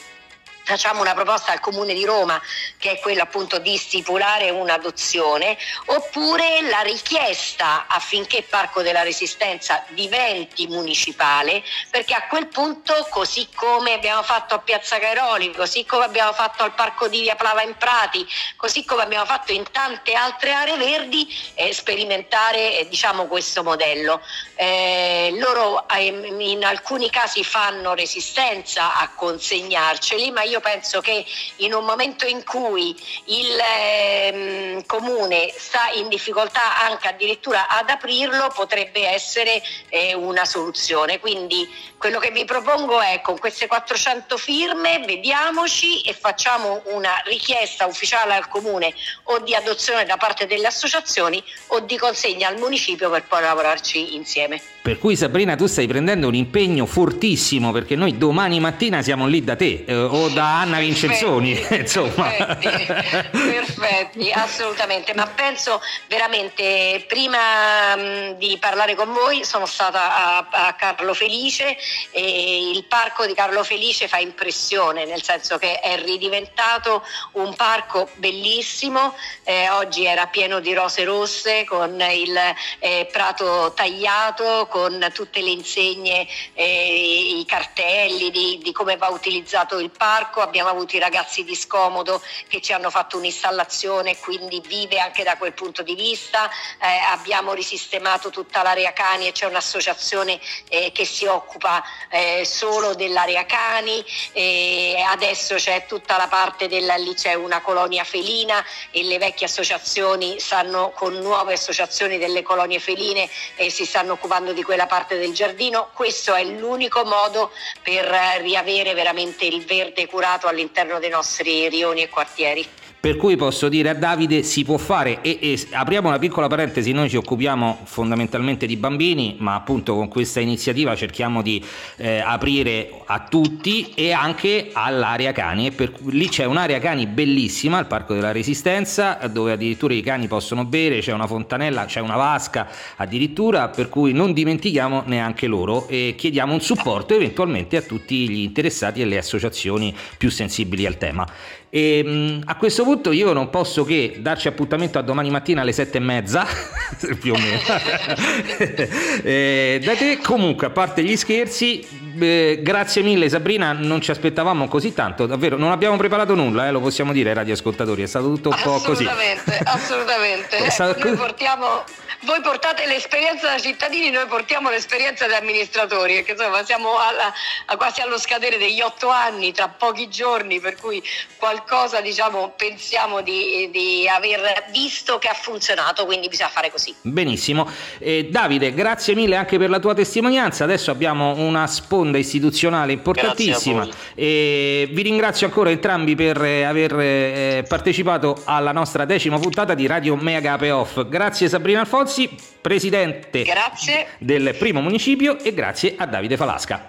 facciamo una proposta al Comune di Roma che è quella appunto di stipulare un'adozione oppure la richiesta affinché Parco della Resistenza diventi municipale perché a quel punto così come abbiamo fatto a Piazza Cairoli, così come abbiamo fatto al Parco di Via Plava in Prati, così come abbiamo fatto in tante altre aree verdi eh, sperimentare eh, diciamo questo modello. Eh, loro eh, in alcuni casi fanno resistenza a consegnarceli ma io penso che in un momento in cui il ehm, comune sta in difficoltà anche addirittura ad aprirlo potrebbe essere eh, una soluzione. Quindi quello che vi propongo è con queste 400 firme vediamoci e facciamo una richiesta ufficiale al comune o di adozione da parte delle associazioni o di consegna al municipio per poi lavorarci insieme. Per cui Sabrina tu stai prendendo un impegno fortissimo perché noi domani mattina siamo lì da te eh, o da Anna Vincenzoni, insomma. Perfetti, perfetti, assolutamente, ma penso veramente prima mh, di parlare con voi sono stata a, a Carlo Felice e il parco di Carlo Felice fa impressione, nel senso che è ridiventato un parco bellissimo, eh, oggi era pieno di rose rosse con il eh, prato tagliato, con tutte le insegne, eh, i cartelli di, di, come va utilizzato il parco, abbiamo avuto i ragazzi di Scomodo che ci hanno fatto un'installazione, quindi vive anche da quel punto di vista, eh, abbiamo risistemato tutta l'area cani e c'è un'associazione eh, che si occupa eh, solo dell'area cani, e adesso c'è tutta la parte della, lì c'è una colonia felina e le vecchie associazioni stanno con nuove associazioni delle colonie feline e si stanno occupando di quella parte del giardino, questo è l'unico modo per riavere veramente il verde curato all'interno dei nostri rioni e quartieri. Per cui posso dire a Davide si può fare e, e, apriamo una piccola parentesi, noi ci occupiamo fondamentalmente di bambini, ma appunto con questa iniziativa cerchiamo di eh, aprire a tutti e anche all'area cani. Per, lì c'è un'area cani bellissima, il Parco della Resistenza, dove addirittura i cani possono bere, c'è una fontanella, c'è una vasca addirittura, per cui non dimentichiamo neanche loro e chiediamo un supporto eventualmente a tutti gli interessati e le associazioni più sensibili al tema. E ehm, a questo punto io non posso che darci appuntamento a domani mattina alle sette e mezza, più o meno. eh, da te, comunque, a parte gli scherzi, eh, grazie mille Sabrina, non ci aspettavamo così tanto, davvero, non abbiamo preparato nulla, eh, lo possiamo dire ai radioascoltatori, è stato tutto un po' così. Assolutamente, assolutamente. Stato... Noi portiamo voi portate l'esperienza da cittadini, noi portiamo l'esperienza da amministratori, perché insomma siamo alla, quasi allo scadere degli otto anni, tra pochi giorni, per cui qualcosa diciamo, pensiamo di, di aver visto che ha funzionato, quindi bisogna fare così. Benissimo. Eh, Davide, grazie mille anche per la tua testimonianza. Adesso abbiamo una spontanea onda istituzionale importantissima. E vi ringrazio ancora entrambi per aver eh, partecipato alla nostra decima puntata di Radio Mega Off. Grazie Sabrina Alfonsi, presidente grazie. del primo municipio e grazie a Davide Falasca.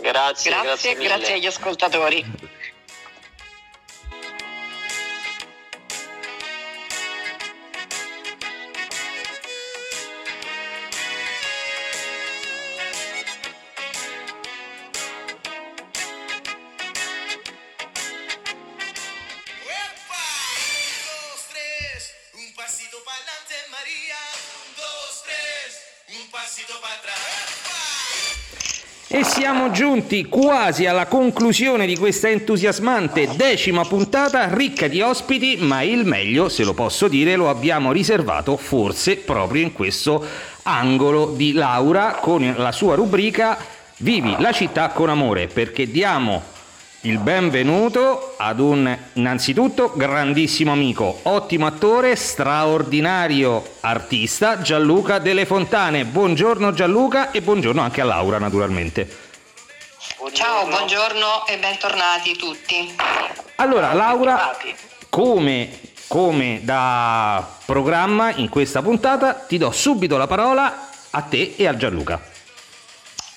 Grazie, grazie, grazie, grazie agli ascoltatori. E siamo giunti quasi alla conclusione di questa entusiasmante decima puntata ricca di ospiti, ma il meglio, se lo posso dire, lo abbiamo riservato forse proprio in questo angolo di Laura con la sua rubrica Vivi la città con amore, perché diamo il benvenuto ad un innanzitutto grandissimo amico, ottimo attore, straordinario artista Gianluca Delle Fontane. Buongiorno Gianluca e buongiorno anche a Laura naturalmente. Buongiorno. Ciao, buongiorno e bentornati tutti. Allora Laura, come, come da programma in questa puntata ti do subito la parola a te e a Gianluca.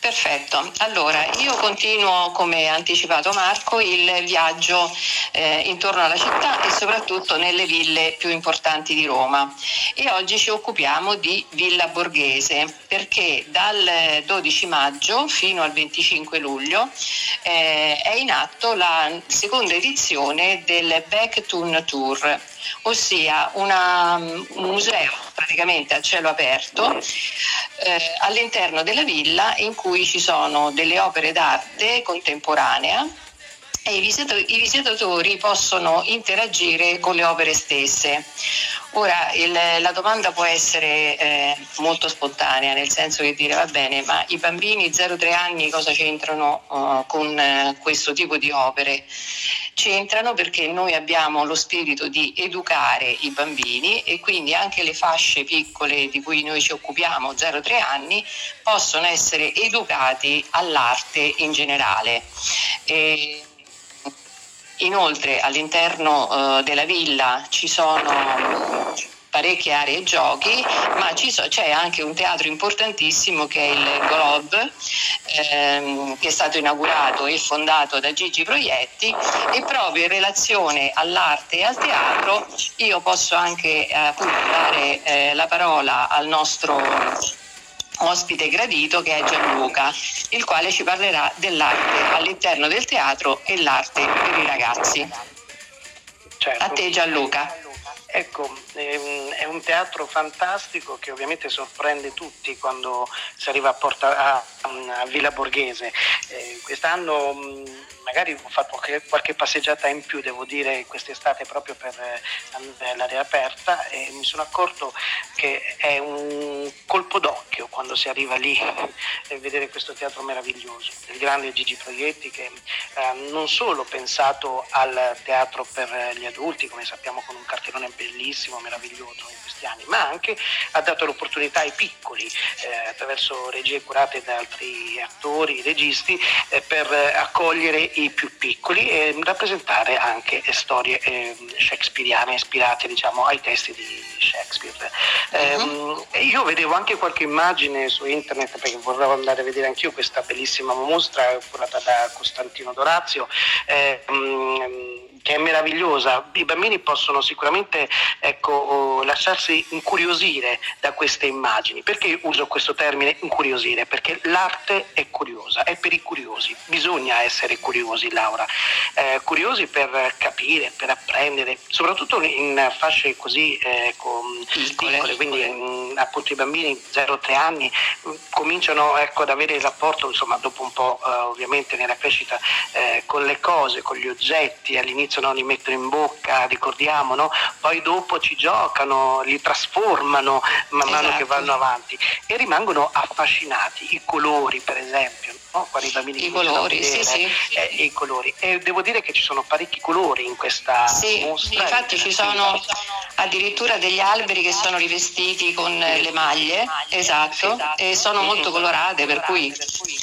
Perfetto, allora io continuo come anticipato Marco il viaggio eh, intorno alla città e soprattutto nelle ville più importanti di Roma. E oggi ci occupiamo di Villa Borghese perché dal 12 maggio fino al 25 luglio eh, è in atto la seconda edizione del Backtoon Tour ossia una, un museo praticamente a cielo aperto eh, all'interno della villa in cui ci sono delle opere d'arte contemporanea e i visitatori, i visitatori possono interagire con le opere stesse. Ora il, la domanda può essere eh, molto spontanea, nel senso che dire va bene, ma i bambini 0-3 anni cosa c'entrano uh, con uh, questo tipo di opere? C'entrano perché noi abbiamo lo spirito di educare i bambini e quindi anche le fasce piccole di cui noi ci occupiamo, 0-3 anni, possono essere educati all'arte in generale. E Inoltre all'interno uh, della villa ci sono parecchie aree giochi, ma so, c'è anche un teatro importantissimo che è il Globe, ehm, che è stato inaugurato e fondato da Gigi Proietti e proprio in relazione all'arte e al teatro io posso anche eh, appunto dare eh, la parola al nostro ospite gradito che è Gianluca, il quale ci parlerà dell'arte all'interno del teatro e l'arte per i ragazzi. Certo. A te Gianluca. Ecco, ehm, è un teatro fantastico che ovviamente sorprende tutti quando si arriva a, Porta, a, a Villa Borghese. Eh, quest'anno magari ho fatto qualche, qualche, passeggiata in più, devo dire, quest'estate proprio per eh, l'area aperta e mi sono accorto che è un colpo d'occhio quando si arriva lì e vedere questo teatro meraviglioso. Il grande Gigi Proietti che eh, non solo pensato al teatro per gli adulti, come sappiamo con un cartellone bellissimo, meraviglioso in questi anni, ma anche ha dato l'opportunità ai piccoli, eh, attraverso regie curate da altri attori, registi, eh, per accogliere i più piccoli e rappresentare anche storie eh, shakespeariane ispirate diciamo, ai testi di Shakespeare. Uh-huh. Eh, io vedevo anche qualche immagine su internet perché vorrei andare a vedere anch'io questa bellissima mostra curata da Costantino Dorazio. Che è meravigliosa. I bambini possono sicuramente ecco, lasciarsi incuriosire da queste immagini. Perché uso questo termine incuriosire? Perché l'arte è curiosa, è per i curiosi. Bisogna essere curiosi, Laura. Eh, curiosi per capire, per apprendere, soprattutto in fasce così eh, piccole, piccole, quindi mh, appunto i bambini 0-3 anni mh, cominciano ecco, ad avere il rapporto, insomma, dopo un po' eh, ovviamente nella crescita eh, con le cose, con gli oggetti, all'inizio all'inizio no, li mettono in bocca, ricordiamo, no? poi dopo ci giocano, li trasformano man mano esatto. che vanno avanti e rimangono affascinati. I colori, per esempio, no? quando i bambini I colori, vedere, sì, sì. Eh, i colori. E devo dire che ci sono parecchi colori in questa sì, mostra. Infatti ci sono addirittura degli alberi che sono rivestiti con le maglie, esatto, e sono molto colorate, per cui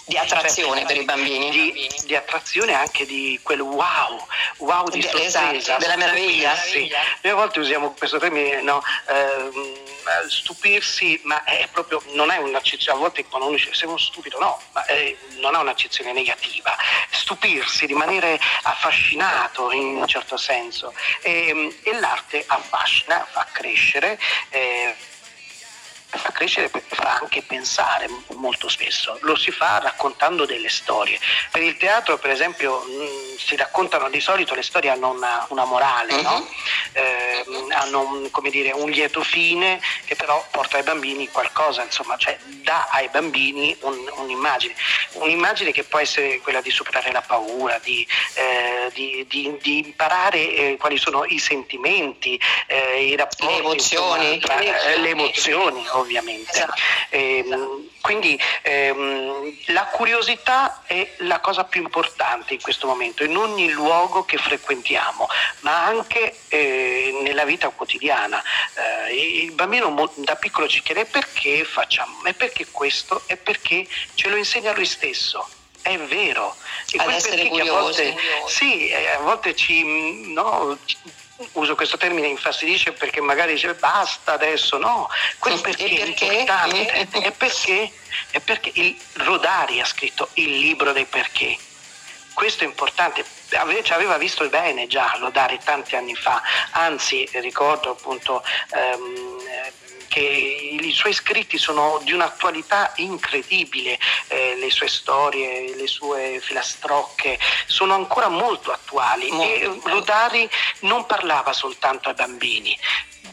di attrazione per i bambini. Di, di, attrazione anche di quel wow, wow di sorpresa. Esatto, della meraviglia. Sì. Noi a volte usiamo questo termine, no? Eh, stupirsi, ma è proprio, non è un'accezione, a volte quando uno dice sei uno stupido, no, ma è, non è un'accezione negativa. Stupirsi, rimanere affascinato in un certo senso. E, e l'arte affascina, fa crescere. Eh, fa crescere fa anche pensare molto spesso, lo si fa raccontando delle storie. Per il teatro per esempio mh, si raccontano di solito le storie hanno una, una morale, no? eh, hanno un, dire, un, lieto fine che però porta ai bambini qualcosa, insomma, cioè dà ai bambini un, un'immagine, un'immagine che può essere quella di superare la paura, di, eh, di, di, di imparare eh, quali sono i sentimenti, eh, i rapporti, le emozioni, insomma, tra, eh, le emozioni ovviamente. Esatto. Ehm, quindi ehm, la curiosità è la cosa più importante in questo momento, in ogni luogo che frequentiamo, ma anche eh, nella vita quotidiana. Eh, il bambino da piccolo ci chiede perché facciamo, e perché questo, e perché ce lo insegna lui stesso è vero. E Ad essere curiosi. A volte, sì, eh, a volte ci, no, uso questo termine infastidisce perché magari dice basta adesso, no, quel perché, perché? è importante, è perché, è perché il Rodari ha scritto il libro dei perché. Questo è importante, ci aveva visto il bene già Rodari tanti anni fa, anzi ricordo appunto ehm, che i suoi scritti sono di un'attualità incredibile, eh, le sue storie, le sue filastrocche sono ancora molto attuali molto. e Rodari non parlava soltanto ai bambini,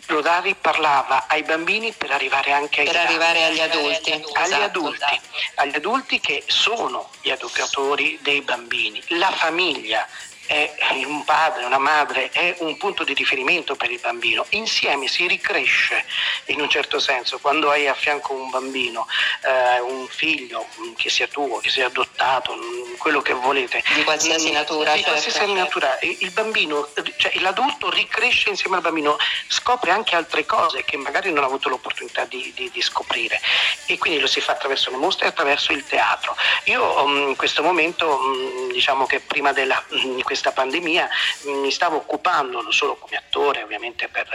Rodari parlava ai bambini per arrivare anche ai per arrivare agli adulti, agli, esatto, adulti esatto. agli adulti che sono gli educatori dei bambini, la famiglia è un padre, una madre, è un punto di riferimento per il bambino. Insieme si ricresce in un certo senso. Quando hai a fianco un bambino, eh, un figlio, che sia tuo, che sia adottato, quello che volete. Di qualsiasi natura. Di qualsiasi certo. natura. Il bambino, cioè l'adulto ricresce insieme al bambino, scopre anche altre cose che magari non ha avuto l'opportunità di, di, di scoprire. E quindi lo si fa attraverso le mostre e attraverso il teatro. Io um, in questo momento, um, diciamo che prima della, um, questa pandemia mi stavo occupando non solo come attore, ovviamente per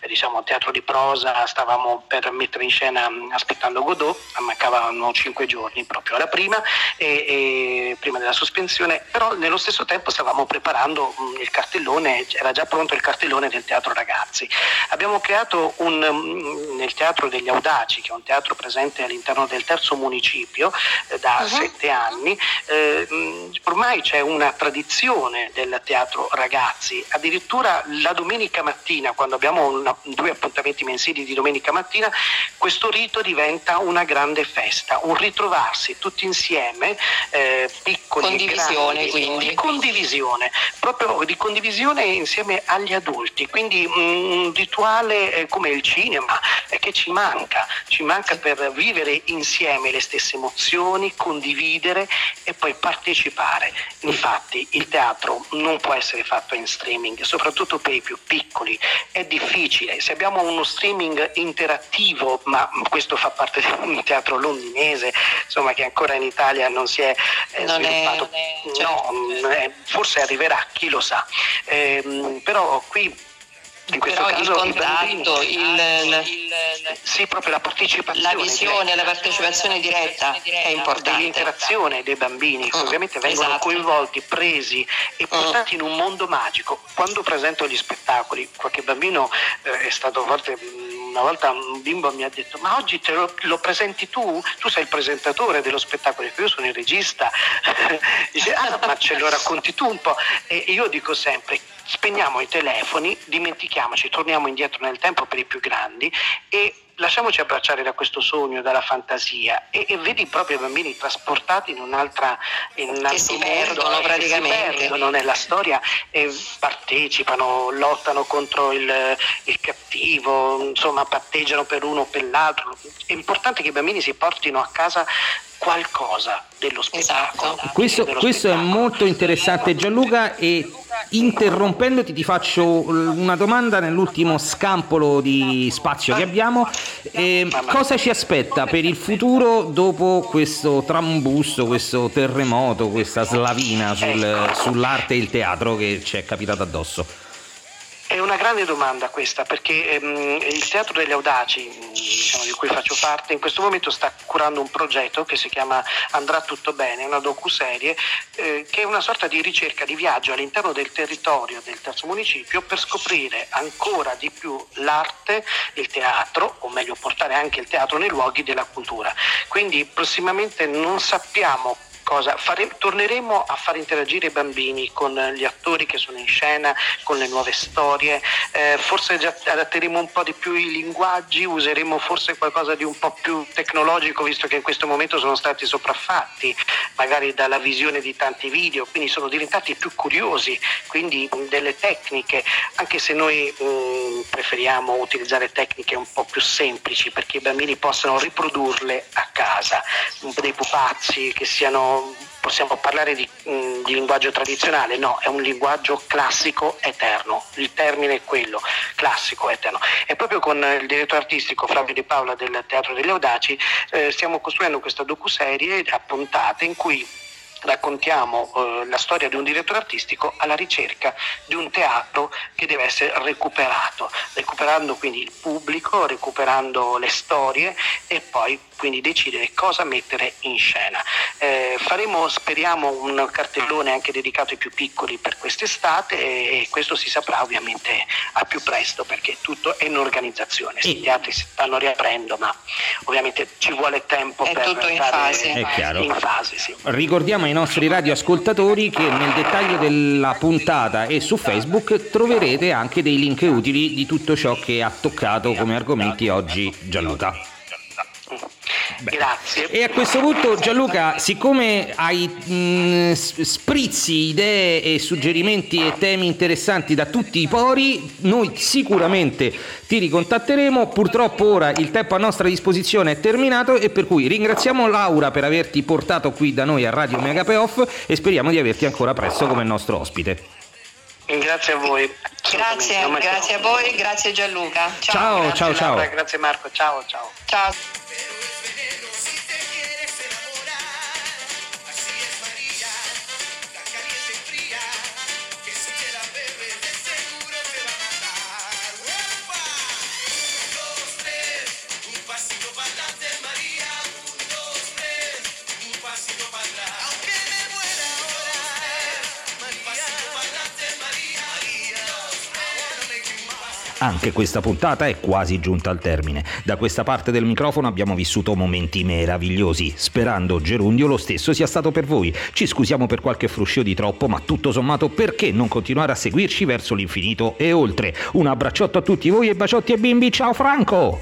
eh, diciamo, teatro di prosa, stavamo per mettere in scena mm, Aspettando Godot, mancavano cinque giorni proprio alla prima, e, e prima della sospensione, però nello stesso tempo stavamo preparando mm, il cartellone, era già pronto il cartellone del Teatro Ragazzi. Abbiamo creato un, mm, nel Teatro degli Audaci, che è un teatro presente all'interno del terzo municipio eh, da uh-huh. sette anni, eh, ormai c'è una tradizione del teatro ragazzi. Addirittura la domenica mattina, quando abbiamo una, due appuntamenti mensili di domenica mattina, questo rito diventa una grande festa, un ritrovarsi tutti insieme, eh, piccoli condivisione, grandi, quindi. di condivisione, proprio di condivisione insieme agli adulti, quindi un rituale eh, come il cinema eh, che ci manca, ci manca per vivere insieme le stesse emozioni, condividere e poi partecipare. Infatti il teatro non può essere fatto in streaming, soprattutto per i più piccoli. È difficile. Se abbiamo uno streaming interattivo, ma questo fa parte di un teatro londinese, insomma, che ancora in Italia non si è eh, non sviluppato, è, è, certo. no, eh, forse arriverà, chi lo sa. Eh, però qui in questo Però caso il contatto, il, il, sì, proprio la partecipazione, la visione, diretta. la partecipazione diretta è importante. L'interazione dei bambini che mm, ovviamente vengono esatto. coinvolti, presi e portati mm. in un mondo magico. Quando presento gli spettacoli, qualche bambino eh, è stato forte una volta un bimbo mi ha detto ma oggi te lo, lo presenti tu? Tu sei il presentatore dello spettacolo, io sono il regista. Dice ah ma ce lo racconti tu un po'. E io dico sempre spegniamo i telefoni, dimentichiamoci, torniamo indietro nel tempo per i più grandi e lasciamoci abbracciare da questo sogno, dalla fantasia e, e vedi proprio i bambini trasportati in un'altra in un che si perdono praticamente si perdono nella storia e partecipano, lottano contro il, il cattivo, insomma patteggiano per uno o per l'altro. È importante che i bambini si portino a casa qualcosa dello spettacolo. Esatto. Questo, dello questo spettacolo. è molto interessante Gianluca e interrompendoti ti faccio una domanda nell'ultimo scampolo di spazio che abbiamo. Eh, cosa ci aspetta per il futuro dopo questo trambusto, questo terremoto, questa slavina sul, sull'arte e il teatro che ci è capitato addosso? È una grande domanda questa, perché ehm, il Teatro degli Audaci, diciamo, di cui faccio parte, in questo momento sta curando un progetto che si chiama Andrà tutto bene, una docuserie, eh, che è una sorta di ricerca, di viaggio all'interno del territorio del terzo municipio per scoprire ancora di più l'arte, il teatro, o meglio portare anche il teatro nei luoghi della cultura. Quindi prossimamente non sappiamo cosa, fare, torneremo a far interagire i bambini con gli attori che sono in scena, con le nuove storie, eh, forse adatteremo un po' di più i linguaggi, useremo forse qualcosa di un po' più tecnologico, visto che in questo momento sono stati sopraffatti magari dalla visione di tanti video, quindi sono diventati più curiosi, quindi delle tecniche, anche se noi mh, preferiamo utilizzare tecniche un po' più semplici perché i bambini possano riprodurle a casa, dei pupazzi che siano possiamo parlare di, mm, di, linguaggio tradizionale, no, è un linguaggio classico eterno, il termine è quello, classico eterno. E proprio con il direttore artistico Flavio Di Paola del Teatro degli Audaci eh, stiamo costruendo questa docuserie a puntate in cui raccontiamo eh, la storia di un direttore artistico alla ricerca di un teatro che deve essere recuperato, recuperando quindi il pubblico, recuperando le storie e poi quindi decidere cosa mettere in scena. Eh, faremo, speriamo, un cartellone anche dedicato ai più piccoli per quest'estate e, e questo si saprà ovviamente al più presto perché tutto è in organizzazione. I teatri si stanno riaprendo, ma ovviamente ci vuole tempo è per tutto in fase. È chiaro. In fase sì. Ricordiamo ai nostri radioascoltatori che nel dettaglio della puntata e su Facebook troverete anche dei link utili di tutto ciò che ha toccato come argomenti oggi Gianluca. Beh. Grazie. E a questo punto Gianluca, siccome hai mh, sprizzi, idee e suggerimenti e temi interessanti da tutti i pori, noi sicuramente ti ricontatteremo. Purtroppo ora il tempo a nostra disposizione è terminato e per cui ringraziamo Laura per averti portato qui da noi a Radio Megape Off e speriamo di averti ancora presto come nostro ospite. Grazie a voi. Grazie, grazie a voi, grazie Gianluca. Ciao, ciao, grazie ciao. ciao. Laura, grazie Marco, ciao, ciao. Ciao. Anche questa puntata è quasi giunta al termine. Da questa parte del microfono abbiamo vissuto momenti meravigliosi, sperando Gerundio lo stesso sia stato per voi. Ci scusiamo per qualche fruscio di troppo, ma tutto sommato perché non continuare a seguirci verso l'infinito e oltre. Un abbracciotto a tutti voi e baciotti e bimbi, ciao Franco!